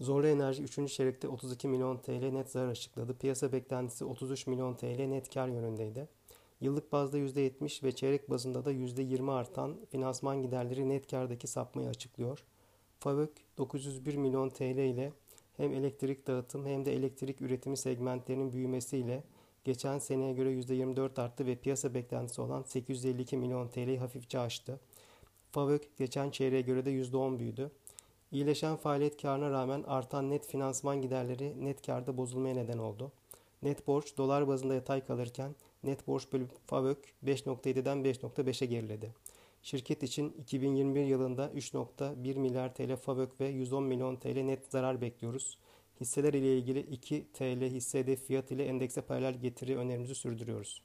Zorlu Enerji 3. çeyrekte 32 milyon TL net zarar açıkladı. Piyasa beklentisi 33 milyon TL net kar yönündeydi. Yıllık bazda %70 ve çeyrek bazında da %20 artan finansman giderleri net kardaki sapmayı açıklıyor. FAVÖK 901 milyon TL ile hem elektrik dağıtım hem de elektrik üretimi segmentlerinin büyümesiyle geçen seneye göre %24 arttı ve piyasa beklentisi olan 852 milyon TL'yi hafifçe aştı. FAVÖK geçen çeyreğe göre de %10 büyüdü. İyileşen faaliyet karına rağmen artan net finansman giderleri net karda bozulmaya neden oldu. Net borç dolar bazında yatay kalırken net borç bölü FAVÖK 5.7'den 5.5'e geriledi. Şirket için 2021 yılında 3.1 milyar TL FAVÖK ve 110 milyon TL net zarar bekliyoruz. Hisseler ile ilgili 2 TL hisse hedef fiyat ile endekse paralel getiri önerimizi sürdürüyoruz.